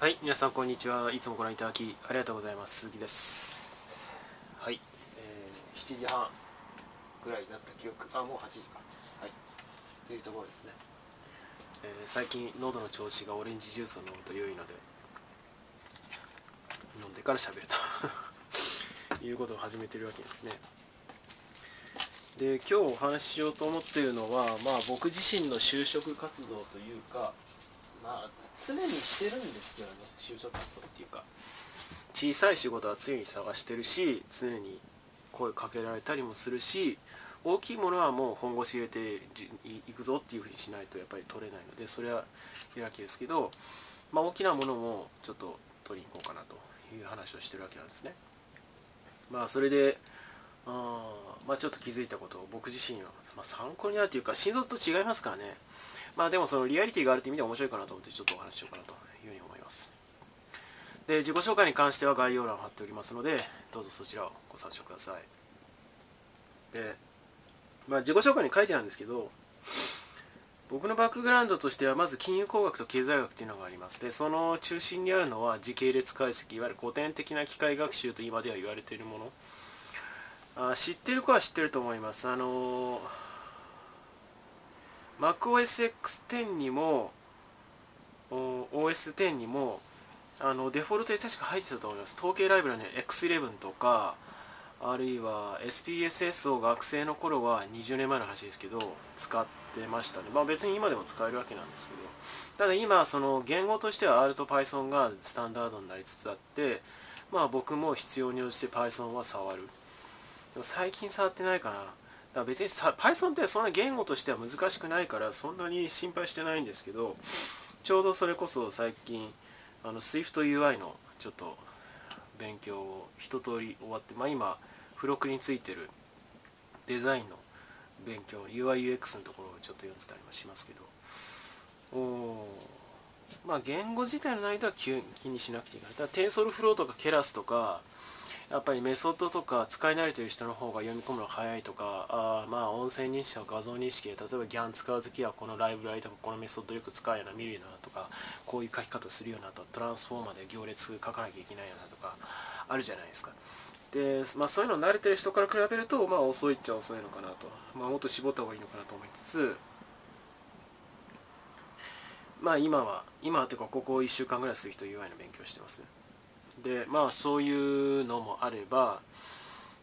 はい皆さんこんにちは。いつもご覧いただきありがとうございます。鈴木です。はい、えー、7時半ぐらいになった記憶。あもう8時か。はい。というところですね、えー、最近喉の調子がオレンジジュースを飲むと良いので飲んでから喋ると いうことを始めてるわけですね。で今日お話ししようと思っているのはまあ僕自身の就職活動というかまあ常にしてるんですけどね就職活動っていうか小さい仕事は常に探してるし常に声かけられたりもするし大きいものはもう本腰入れていくぞっていうふうにしないとやっぱり取れないのでそれは開きですけど、まあ、大きなものもちょっと取りに行こうかなという話をしてるわけなんですね。まあそれであまあちょっと気づいたことを僕自身は、まあ、参考になるというか心臓と違いますからねまあでもそのリアリティがあるって意味で面白いかなと思ってちょっとお話ししようかなというふうに思います。で自己紹介に関しては概要欄を貼っておりますのでどうぞそちらをご参照ください。でまあ自己紹介に書いてあるんですけど僕のバックグラウンドとしてはまず金融工学と経済学っていうのがありますでその中心にあるのは時系列解析いわゆる古典的な機械学習と今では言われているもの。あ知ってる子は知ってると思います。あのー MacOSX10 にも OS10 にもあのデフォルトで確か入ってたと思います。統計ライブラリの X11 とかあるいは SPSS を学生の頃は20年前の話ですけど使ってましたね。まあ別に今でも使えるわけなんですけど。ただ今その言語としては R と Python がスタンダードになりつつあってまあ僕も必要に応じて Python は触る。でも最近触ってないかな。だから別にさ Python ってそんな言語としては難しくないからそんなに心配してないんですけどちょうどそれこそ最近あの SwiftUI のちょっと勉強を一通り終わって、まあ、今付録についてるデザインの勉強 UIUX のところをちょっと読んでたりもしますけどおまあ言語自体の難易度は気にしなくていいからだから TensorFlow とか Keras とかやっぱりメソッドとか使い慣れてる人の方が読み込むのが早いとかあまあ音声認識とか画像認識で例えば GAN 使う時はこのライブラリとかこのメソッドよく使うような見るようなとかこういう書き方するようなとトランスフォーマーで行列書かなきゃいけないようなとかあるじゃないですか。で、まあ、そういうの慣れてる人から比べるとまあ遅いっちゃ遅いのかなと、まあ、もっと絞った方がいいのかなと思いつつまあ今は今はというかここ1週間ぐらいする人 UI の勉強してます。ねでまあそういうのもあれば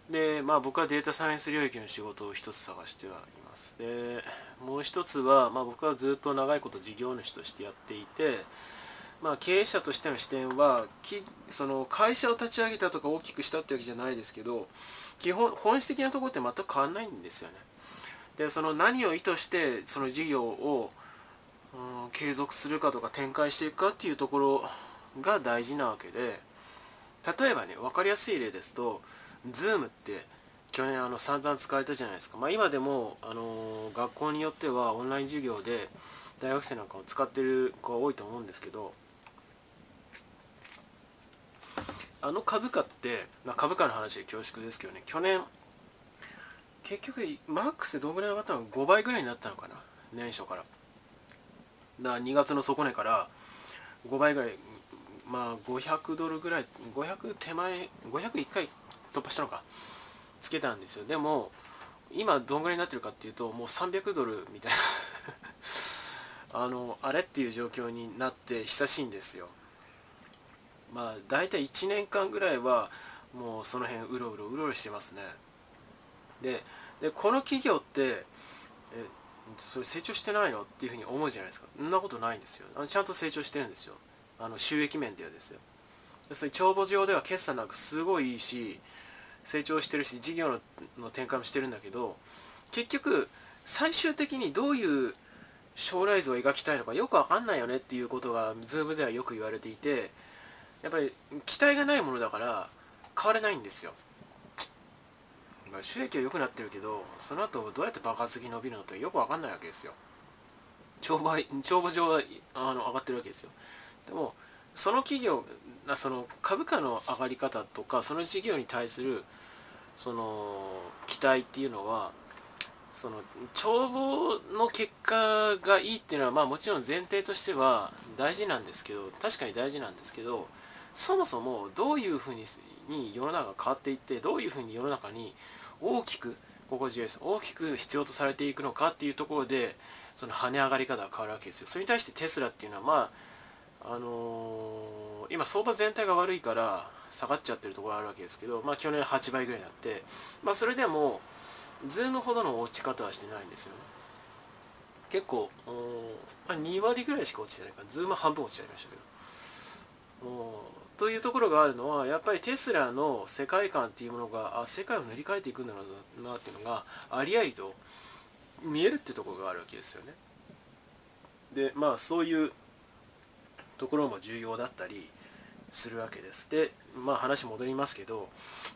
でまあ僕はデータサイエンス領域の仕事を一つ探してはいます。でもう一つは、まあ、僕はずっと長いこと事業主としてやっていてまあ、経営者としての視点はきその会社を立ち上げたとか大きくしたってわけじゃないですけど基本本質的なところって全く変わらないんですよね。でその何を意図してその事業を、うん、継続するかとか展開していくかっていうところが大事なわけで例えばね分かりやすい例ですと Zoom って去年あの散々使われたじゃないですか、まあ、今でもあの学校によってはオンライン授業で大学生なんかも使ってる子が多いと思うんですけどあの株価って、まあ、株価の話で恐縮ですけどね去年結局マックスでどんぐらい上がったの？5倍ぐらいになったのかな年初から。な2月の底値から5倍ぐらいまあ500ドルぐらい500手前501回突破したのか。つけたんですよ。でも今どんぐらいになってるかっていうともう300ドルみたいな。あのあれっていう状況になって久しいんですよ。まあ大体1年間ぐらいはもうその辺うろうろうろうろしてますね。ででこの企業ってえそれ成長してないの？っていうふうに思うじゃないですか。そんなことないんですよ。あのちゃんと成長してるんですよ。あの収益面ではですよ。要するに帳簿上では決算なんかすごいいいし成長してるし事業のの展開もしてるんだけど結局最終的にどういう将来像を描きたいのかよく分かんないよねっていうことが Zoom ではよく言われていてやっぱり期待がないものだから変われないんですよ。収益は良くなってるけどその後どうやって爆発的に伸びるのってよく分かんないわけですよ。帳簿帳簿上はあの上がってるわけですよ。でもその企業その株価の上がり方とかその事業に対するその期待っていうのはその帳簿の結果がいいっていうのはまあもちろん前提としては大事なんですけど確かに大事なんですけどそもそもどういうふうに世の中が変わっていってどういうふうに世の中に大きくここ重要です大きく必要とされていくのかっていうところでその跳ね上がり方が変わるわけですよ。それに対してテスラっていうのはまああのー、今相場全体が悪いから下がっちゃってるところがあるわけですけど、まあ、去年8倍ぐらいになって、まあ、それでもズームほどの落ち方はしてないんですよね。結構、まあ、2割ぐらいしか落ちてないからズーム半分落ちちゃいましたけど。というところがあるのはやっぱりテスラの世界観っていうものがあ世界を塗り替えていくんだろうなっていうのがありありと見えるってところがあるわけですよね。でまあそういうところも重要だったりするわけです。でまあ話戻りますけど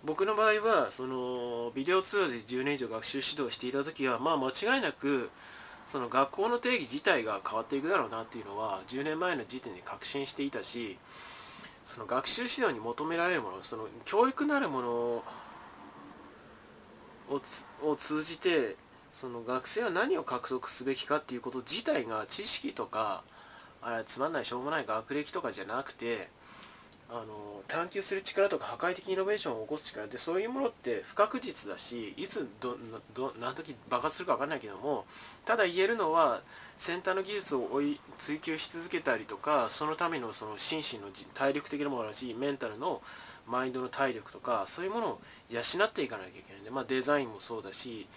僕の場合はそのビデオ通話で10年以上学習指導していた時はまあ間違いなくその学校の定義自体が変わっていくだろうなっていうのは10年前の時点で確信していたしその学習指導に求められるものその教育なるものを通じてその学生は何を獲得すべきかっていうこと自体が知識とかあれつまんないしょうもない学歴とかじゃなくてあの探求する力とか破壊的イノベーションを起こす力ってそういうものって不確実だしいつどど何時爆発するか分かんないけどもただ言えるのは先端の技術を追い追求し続けたりとかそのためのその心身の体力的なものだしメンタルのマインドの体力とかそういうものを養っていかなきゃいけないんで、まあ、デザインもそうだし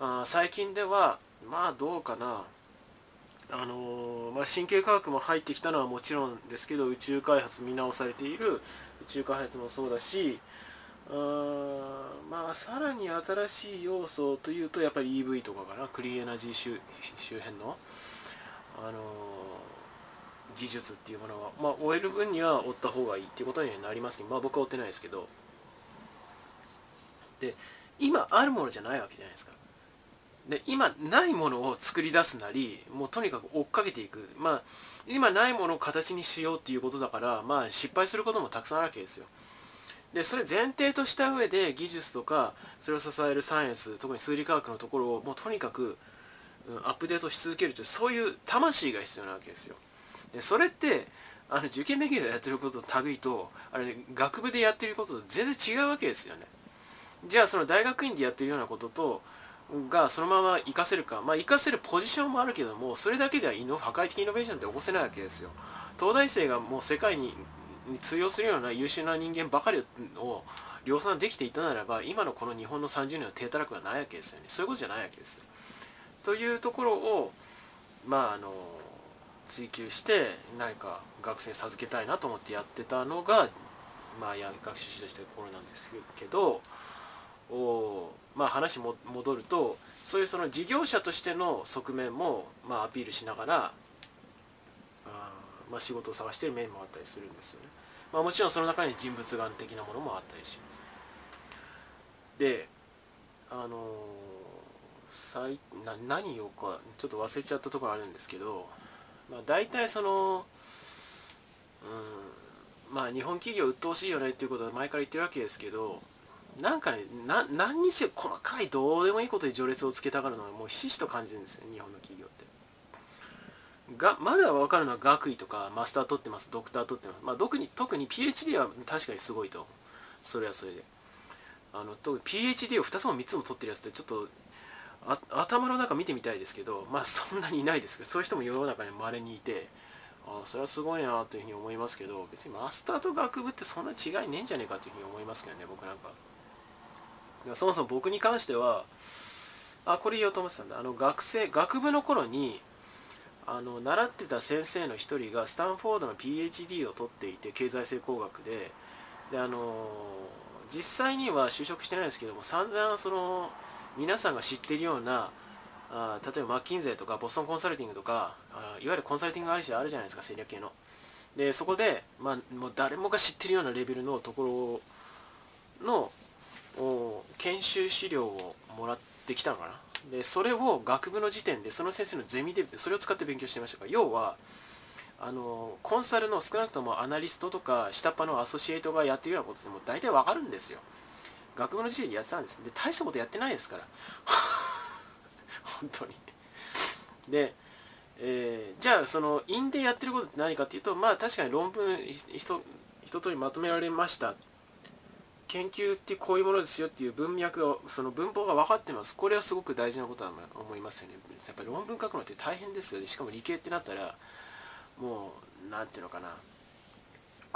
あ最近ではまあどうかな。あのまあ、神経科学も入ってきたのはもちろんですけど宇宙開発見直されている。宇宙開発もそうだしあまあさらに新しい要素というとやっぱり EV とかかな。クリーンエナジー周辺の、あの技術っていうものは、まあ、終える分には追った方がいいっていうことにはなりますけど、まあ、僕は追ってないですけど。で今あるものじゃないわけじゃないですか。で今ないものを作り出すなりもうとにかく追っかけていく。まあ今ないものを形にしようっていうことだからまあ失敗することもたくさんあるわけですよ。でそれ前提とした上で技術とかそれを支えるサイエンス特に数理科学のところをもうとにかく、アップデートし続けるというそういう魂が必要なわけですよ。でそれってあの受験勉強でやってることと類とあれ学部でやってることと全然違うわけですよね。じゃあその大学院でやってるようなこととがそのまま活かせるか、まあ、活かせるポジションもあるけどもそれだけでは破壊的イノベーションって起こせないわけですよ。東大生がもう世界に通用するような優秀な人間ばかりを量産できていたならば今のこの日本の30年の低たらくはないわけですよね。そういうことじゃないわけですよ。というところをまああの追求して何か学生授けたいなと思ってやってたのがまあ学習指導してるところなんですけどまあ、話も戻るとそういうその事業者としての側面も、まあ、アピールしながらあ、まあ、仕事を探してる面もあったりするんですよね、まあ、もちろんその中に人物眼的なものもあったりします。であのー、な何をかちょっと忘れちゃったところあるんですけど、まあ、大体そのうんまあ日本企業鬱陶しいよねっていうことは前から言ってるわけですけどなんかねな何にせよ細かいどうでもいいことで序列をつけたがるのはもうひしひしと感じるんですよ日本の企業って。がまだ分かるのは学位とかマスター取ってますドクター取ってます、まあ、特に特に PhD は確かにすごいとそれはそれで。あの特に PhD を2つも3つも取ってるやつってちょっと頭の中見てみたいですけどまあそんなにいないですけどそういう人も世の中にまれにいてあそれはすごいなというふうに思いますけど別にマスターと学部ってそんな違いねえんじゃねえかというふうに思いますけどね僕なんか。そもそも僕に関してはあこれ言おうと思ってたんだ。あの学生学部の頃にあの習ってた先生の一人がスタンフォードの PhD を取っていて経済性工学で。であの実際には就職してないんですけども散々その皆さんが知ってるようなあ例えばマッキンゼーとかボストンコンサルティングとかあいわゆるコンサルティングあるじゃないですか戦略系の。でそこで、まあ、もう誰もが知ってるようなレベルのところの研修資料をもらってきたのかな？でそれを学部の時点でその先生のゼミでそれを使って勉強してましたから要はあのコンサルの少なくともアナリストとか下っ端のアソシエイトがやってるようなことでも大体わかるんですよ。学部の時点でやってたんです。で大したことやってないですから。本当に。でえー、じゃあその院でやってることって何かっていうとまあ確かに論文一一通りまとめられました。研究ってこういうものですよっていう文脈がその文法が分かってます。これはすごく大事なことだと思いますよね。やっぱり論文書くのって大変ですよね。しかも理系ってなったらもう何ていうのかな。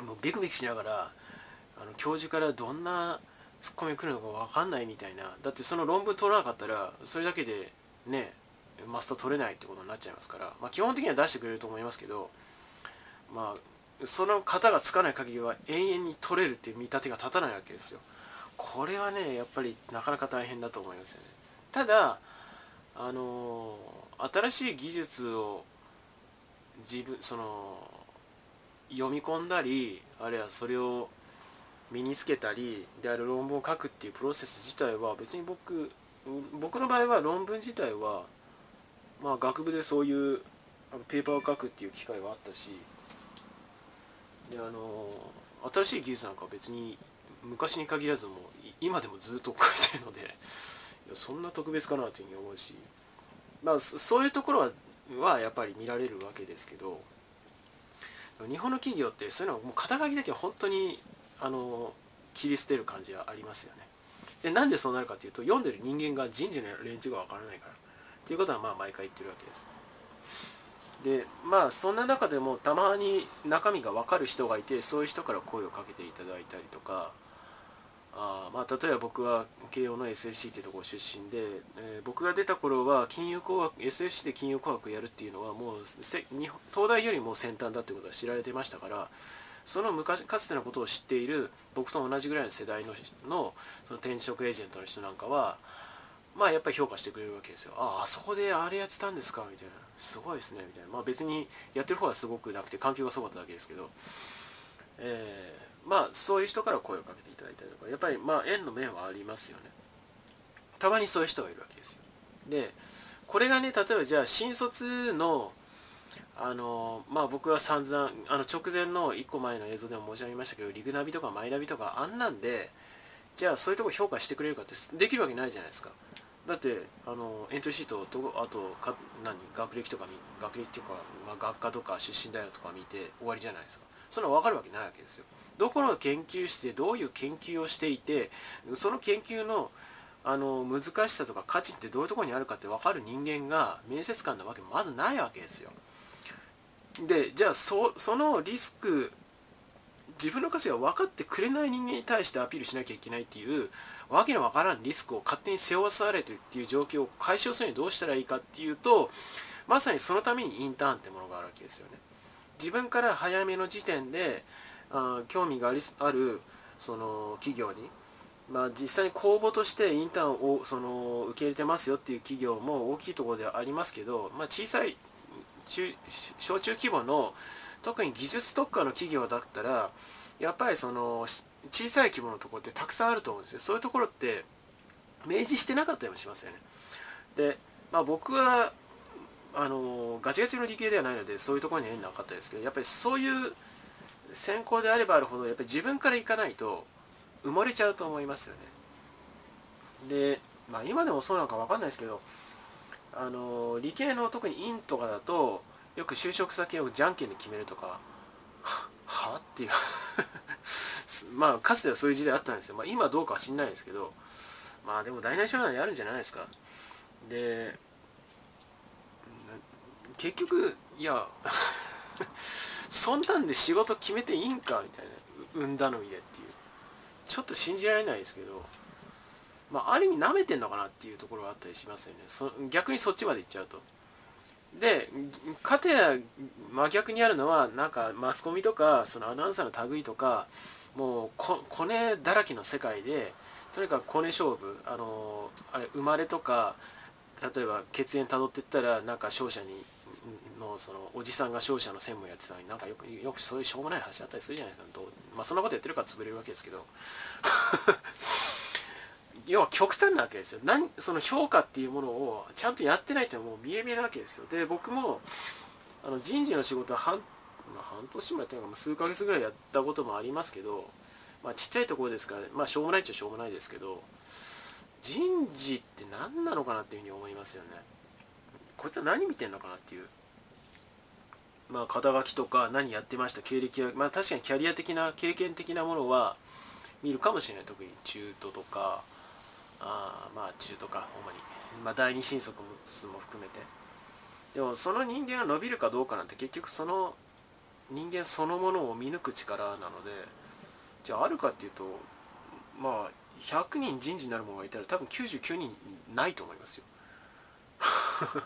もうビクビクしながらあの教授からどんなツッコミ来るのか分かんないみたいな。だってその論文取らなかったらそれだけでねマスター取れないってことになっちゃいますから、まあ、基本的には出してくれると思いますけど。まあその型がつかない限りは永遠に取れるっていう見立てが立たないわけですよ。これはねやっぱりなかなか大変だと思いますよね。ただあの新しい技術を自分その読み込んだりあるいはそれを身につけたりである論文を書くっていうプロセス自体は別に僕僕の場合は論文自体はまあ学部でそういうペーパーを書くっていう機会はあったしであの新しい技術なんかは別に昔に限らずも今でもずっと書いてるのでいやそんな特別かなというふうに思うしまあそういうところははやっぱり見られるわけですけど日本の企業ってそういうのはもう肩書きだけは本当にあの切り捨てる感じはありますよね。でなんでそうなるかというと読んでる人間が人事の連中がわからないから。っていうことはまあ毎回言ってるわけです。でまあそんな中でもたまに中身が分かる人がいてそういう人から声をかけていただいたりとかあまあ例えば僕は慶応の SFC ってところ出身で、えー、僕が出た頃は金融工学 SFC で金融工学やるっていうのはもう東大よりも先端だってことは知られてましたからその昔かつてのことを知っている僕と同じぐらいの世代ののその転職エージェントの人なんかはまあやっぱり評価してくれるわけですよ。ああそこであれやってたんですかみたいな。すごいですねみたいな。まあ別にやってる方はすごくなくて環境がすごかっただけですけど。えー、まあそういう人から声をかけていただいたりとか。やっぱりまあ縁の面はありますよね。たまにそういう人がいるわけですよ。でこれがね例えばじゃあ新卒のあのまあ僕は散々あの直前の1個前の映像でも申し上げましたけどリグナビとかマイナビとかあんなんでじゃあそういうとこ評価してくれるかってできるわけないじゃないですか。だってあのエントリーシートとあとか何学歴とか学歴っていうか、まあ、学科とか出身大学とか見て終わりじゃないですか。そんな分かるわけないわけですよ。どこの研究室でどういう研究をしていてその研究のあの難しさとか価値ってどういうところにあるかって分かる人間が面接官なわけまずないわけですよ。でじゃあそそのリスク自分の価値が分かってくれない人間に対してアピールしなきゃいけないっていうわけのわからんリスクを勝手に背負わされてるっていう状況を解消するにはどうしたらいいかっていうとまさにそのためにインターンってものがあるわけですよね。自分から早めの時点であ興味がありあるその企業にまあ、実際に公募としてインターンをその受け入れてますよっていう企業も大きいところではありますけど、まあ、小さい中小中規模の特に技術特化の企業だったらやっぱりその小さい規模のところってたくさんあると思うんですよ。そういうところって明示してなかったりもしますよね。で、まあ、僕はあのガチガチの理系ではないのでそういうところに縁なかったですけどやっぱりそういう専攻であればあるほどやっぱり自分から行かないと埋もれちゃうと思いますよね。で、まあ、今でもそうなのか分かんないですけどあの理系の特に院とかだとよく就職先をじゃんけんで決めるとかは？っていう。まあかつてはそういう時代あったんですよ、まあ、今どうかは知んないですけどまあでも大なり小なりあるんじゃないですか。で結局いや そんなんで仕事決めていいんかみたいな運頼みでっていう。ちょっと信じられないですけどまあ、ある意味舐めてんのかなっていうところがあったりしますよね。そ逆にそっちまで行っちゃうと。でかてや真逆にあるのはなんかマスコミとかそのアナウンサーの類とかもうコネだらけの世界でとにかくコネ勝負あのあれ生まれとか例えば血縁たどっていったらなんか商社にのそのおじさんが商社の専務やってたのになんかよくよくそういうしょうもない話あったりするじゃないですか。どう、まあ、そんなことやってるから潰れるわけですけど。要は極端なわけですよ。何その評価っていうものをちゃんとやってないってもう見え見えなわけですよ。で僕もあの人事の仕事は半,、まあ、半年もやってないか、まあ、数ヶ月ぐらいやったこともありますけど、まあ、ちっちゃいところですから、まあ、しょうもないっちゃしょうもないですけど人事って何なのかなっていうふうに思いますよね。こいつは何見てんのかなっていう。まあ、肩書きとか何やってました経歴は、まあ、確かにキャリア的な経験的なものは見るかもしれない。特に中途とかあまあ中途か主に、まあ、第二新卒も含めて。でもその人間が伸びるかどうかなんて結局その人間そのものを見抜く力なのでじゃああるかっていうとまあ100人人事になる者がいたら多分99人ないと思いますよ。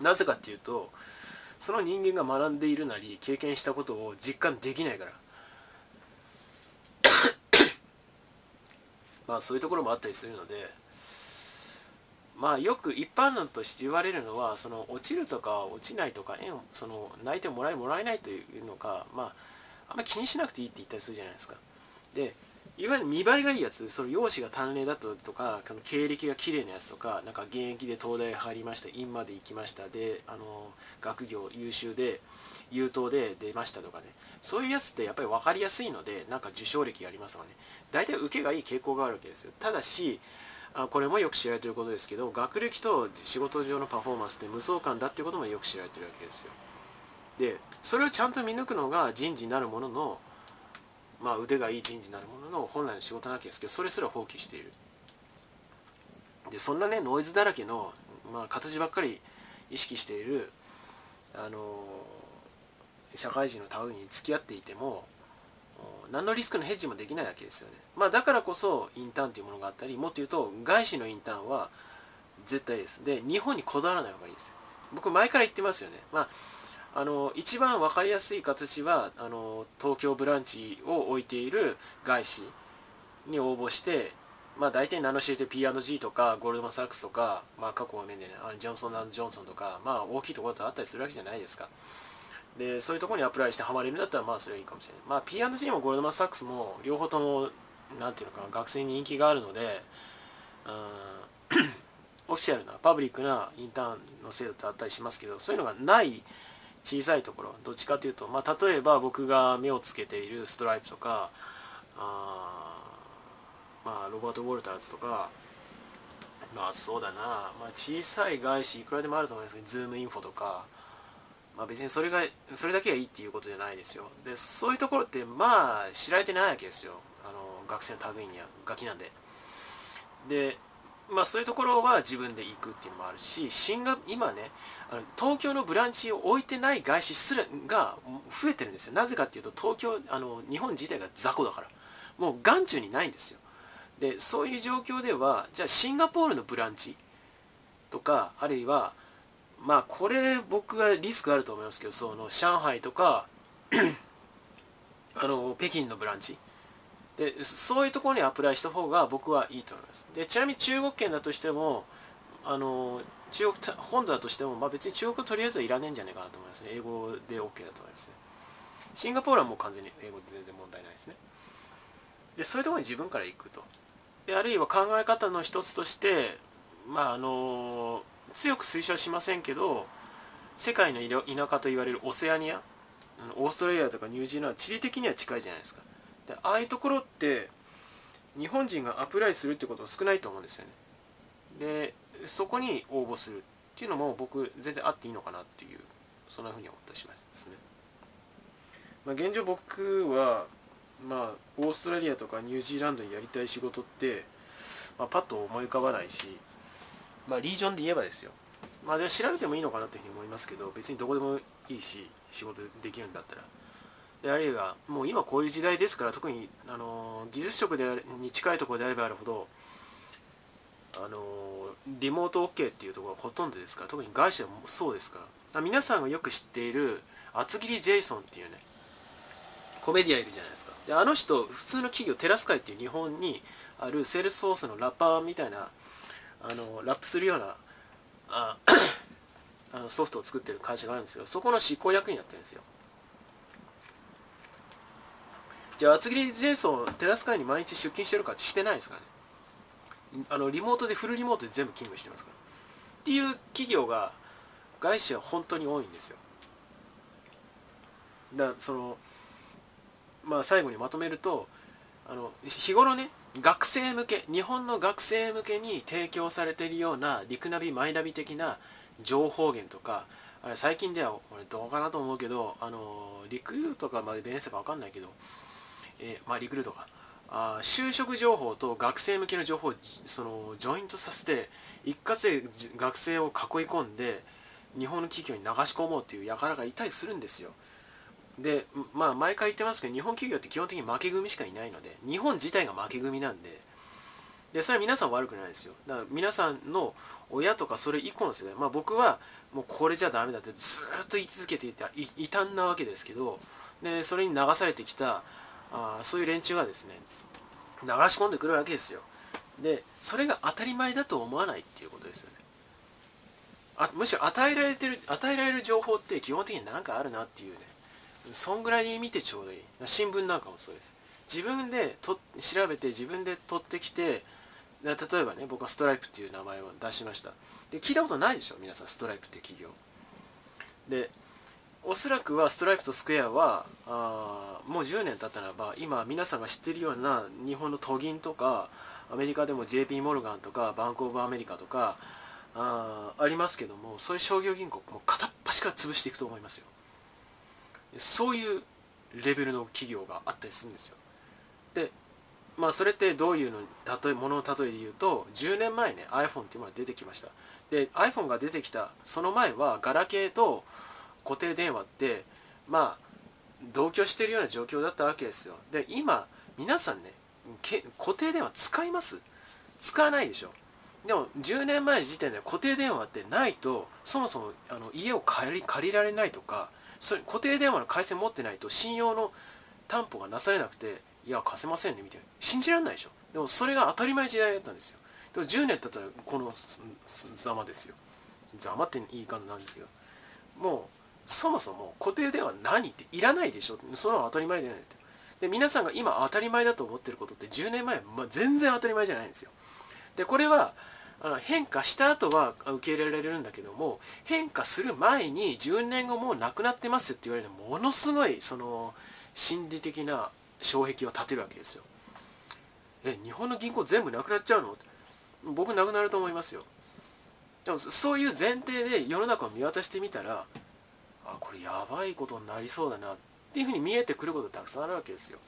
なぜかっていうとその人間が学んでいるなり経験したことを実感できないから。まあそういうところもあったりするのでまあよく一般論として言われるのはその落ちるとか落ちないとか円その泣いてもらえもらえないというのかまああんまり気にしなくていいって言ったりするじゃないですか。でいわゆる見栄えがいいやつその容姿が端麗だととかこの経歴が綺麗なやつとかなんか現役で東大入りました院まで行きましたであの学業優秀で優等で出ましたとかね。そういうやつってやっぱり分かりやすいのでなんか受賞歴がありますよね。大体受けがいい傾向があるわけですよ。ただしあこれもよく知られてることですけど学歴と仕事上のパフォーマンスって無相関だっていうこともよく知られてるわけですよ。でそれをちゃんと見抜くのが人事になるもののまあ、腕がいい人事になるものの本来の仕事なわけですけどそれすら放棄している。でそんなねノイズだらけの、まあ、形ばっかり意識しているあの社会人の類に付き合っていても何のリスクのヘッジもできないわけですよね、まあ、だからこそインターンというものがあったりもっと言うと外資のインターンは絶対です。で日本にこだわらない方がいいです。僕前から言ってますよね、まああの一番分かりやすい形はあの東京ブランチを置いている外資に応募して、まあ、大体名の知れて P&G とかゴールドマン・サックスとか、まあ、過去の面でねあのジョンソンジョンソンとか、まあ、大きいところとあったりするわけじゃないですか。でそういうところにアプライしてハマれるんだったらまあそれはいいかもしれない、まあ、P&G もゴールドマン・サックスも両方ともなんていうのかな学生に人気があるのでうん オフィシャルなパブリックなインターンの制度ってあったりしますけどそういうのがない小さいところどっちかというと、まあ、例えば僕が目をつけているストライプとかあ、まあ、 Robert Walters とかまあそうだな、まあ、小さい外資いくらでもあると思いますけど ZoomInfo とか、まあ、別にそれがそれだけがいいっていうことじゃないですよ。でそういうところってまあ知られてないわけですよ。あの学生の類にはガキなんで。でまあそういうところは自分で行くっていうのもあるしシンガ今ねあの東京のブランチを置いてない外資すらが増えてるんですよ。なぜかっていうと東京あの日本自体が雑魚だから。もう眼中にないんですよ。でそういう状況ではじゃあシンガポールのブランチとかあるいはまあこれ僕はリスクあると思いますけどその上海とか あの北京のブランチ。でそういうところにアプライした方が僕はいいと思います。でちなみに中国圏だとしてもあの中国本土だとしても、まあ、別に中国とりあえずはいらねえんじゃないかなと思いますね。英語で OK だと思いますね。シンガポールはもう完全に英語で全然問題ないですね。でそういうところに自分から行くと。であるいは考え方の一つとしてまああの強く推奨しませんけど世界の田舎と言われるオセアニアオーストラリアとかニュージーランドは地理的には近いじゃないですか。でああいうところって日本人がアプライするってことは少ないと思うんですよね。でそこに応募するっていうのも僕全然あっていいのかなっていうそんなふうに思ったりしますね、まあ、現状僕はまあオーストラリアとかニュージーランドにやりたい仕事って、まあ、パッと思い浮かばないしまあリージョンで言えばですよ。まあで調べてもいいのかなというふうに思いますけど別にどこでもいいし仕事できるんだったら。であるいはもう今こういう時代ですから特にあの技術職でに近いところであればあるほどあのリモート OK っていうところがほとんどですから特に外資はそうですから。皆さんがよく知っている厚切りジェイソンっていうねコメディアンいるじゃないですか。であの人普通の企業テラスカイっていう日本にある Salesforce のラッパーみたいなあのラップするようなあ あのソフトを作ってる会社があるんですよ。そこの執行役員やってるんですよ。じゃあ厚切りジェイソンテラス会に毎日出勤してるかってしてないですかね。あのリモートでフルリモートで全部勤務してますから。っていう企業が外資は本当に多いんですよ。だそのまあ最後にまとめるとあの日頃ね学生向け日本の学生向けに提供されているようなリクナビマイナビ的な情報源とかあれ最近では俺どうかなと思うけどあのリクルートかまでベネセか分かんないけど、えー、まあリクルートか。あ就職情報と学生向けの情報をそのジョイントさせて一括で学生を囲い込んで日本の企業に流し込もうっていう輩がいたりするんですよ。でまあ毎回言ってますけど日本企業って基本的に負け組しかいないので日本自体が負け組なんででそれは皆さん悪くないですよ。だから皆さんの親とかそれ以降の世代まあ僕はもうこれじゃダメだってずっと言い続けていた異端なわけですけどでそれに流されてきたあそういう連中がですね流し込んでくるわけですよ。でそれが当たり前だと思わないっていうことですよね。あむしろ与えられてる与えられる情報って基本的に何かあるなっていうね。そんぐらいに見てちょうどいい。新聞なんかもそうです。自分でと調べて自分で取ってきて例えばね僕はストライプっていう名前を出しました。で聞いたことないでしょ？皆さんストライプっていう企業。でおそらくはストライプとスクエアはあもう10年経ったならば今皆さんが知ってるような日本の都銀とかアメリカでも JP モルガンとかバンク・オブ・アメリカとかあありますけどもそういう商業銀行も片っ端から潰していくと思いますよ。そういうレベルの企業があったりするんですよ。でまあそれってどういうの例えものの例えで言うと10年前ね iPhone っていうものが出てきました。で iPhone が出てきたその前はガラケーと固定電話ってまあ同居してるような状況だったわけですよ。で今皆さんね固定電話使います。使わないでしょ。でも10年前時点で固定電話ってないとそもそもあの家を借り借りられないとかそれ固定電話の回線持ってないと信用の担保がなされなくていや貸せませんねみたいな。信じられないでしょ。でもそれが当たり前時代だったんですよ。でも10年経ったらこのざまですよ。ざまっていい感じなんですけど。もうそもそも固定電話何っていらないでしょ。それは当たり前じゃないってで皆さんが今当たり前だと思ってることって10年前、まあ、全然当たり前じゃないんですよ。でこれは変化した後は受け入れられるんだけども変化する前に10年後もうなくなってますって言われるものすごいその心理的な障壁を立てるわけですよ。え日本の銀行全部なくなっちゃうの？僕なくなると思いますよ。でもそういう前提で世の中を見渡してみたらあこれやばいことになりそうだなっていうふうに見えてくることたくさんあるわけですよ。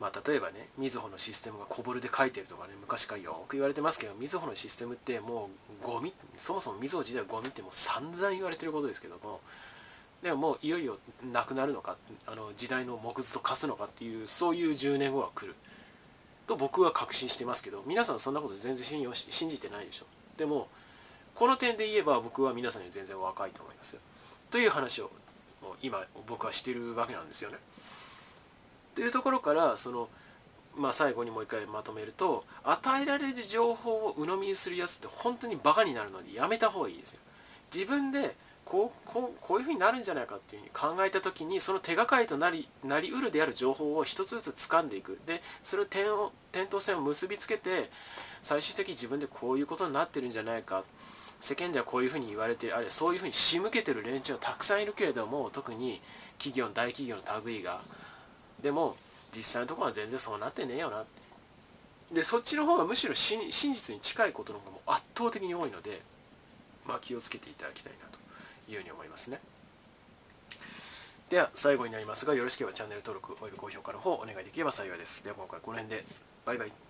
まあ、例えばね、みずほのシステムが小ボルで書いてるとかね、昔からよく言われてますけど、みずほのシステムってもうゴミ、そもそもみずほ自体はゴミってもう散々言われてることですけども、でももういよいよなくなるのか、あの時代の木図と化すのかっていう、そういう10年後は来る。と僕は確信してますけど、皆さんそんなこと全然信用し信じてないでしょ。でも、この点で言えば僕は皆さんより全然若いと思いますよ。という話を今僕はしてるわけなんですよね。というところからその、まあ、最後にもう一回まとめると与えられる情報を鵜呑みにするやつって本当にバカになるのでやめた方がいいですよ。自分でこうこうこういうふうになるんじゃないかっていうふうに考えた時にその手がかりとなりなりうるである情報を一つずつ掴んでいくでそれを点を点と線を結びつけて最終的に自分でこういうことになってるんじゃないか世間ではこういうふうに言われてるあるいはそういうふうに仕向けてる連中はたくさんいるけれども特に企業大企業の類がでも実際のところは全然そうなってねえよな。でそっちの方がむしろ真実に近いことの方がもう圧倒的に多いので、まあ、気をつけていただきたいなというふうに思いますね。では最後になりますがよろしければチャンネル登録および高評価の方お願いできれば幸いです。では今回この辺で。バイバイ。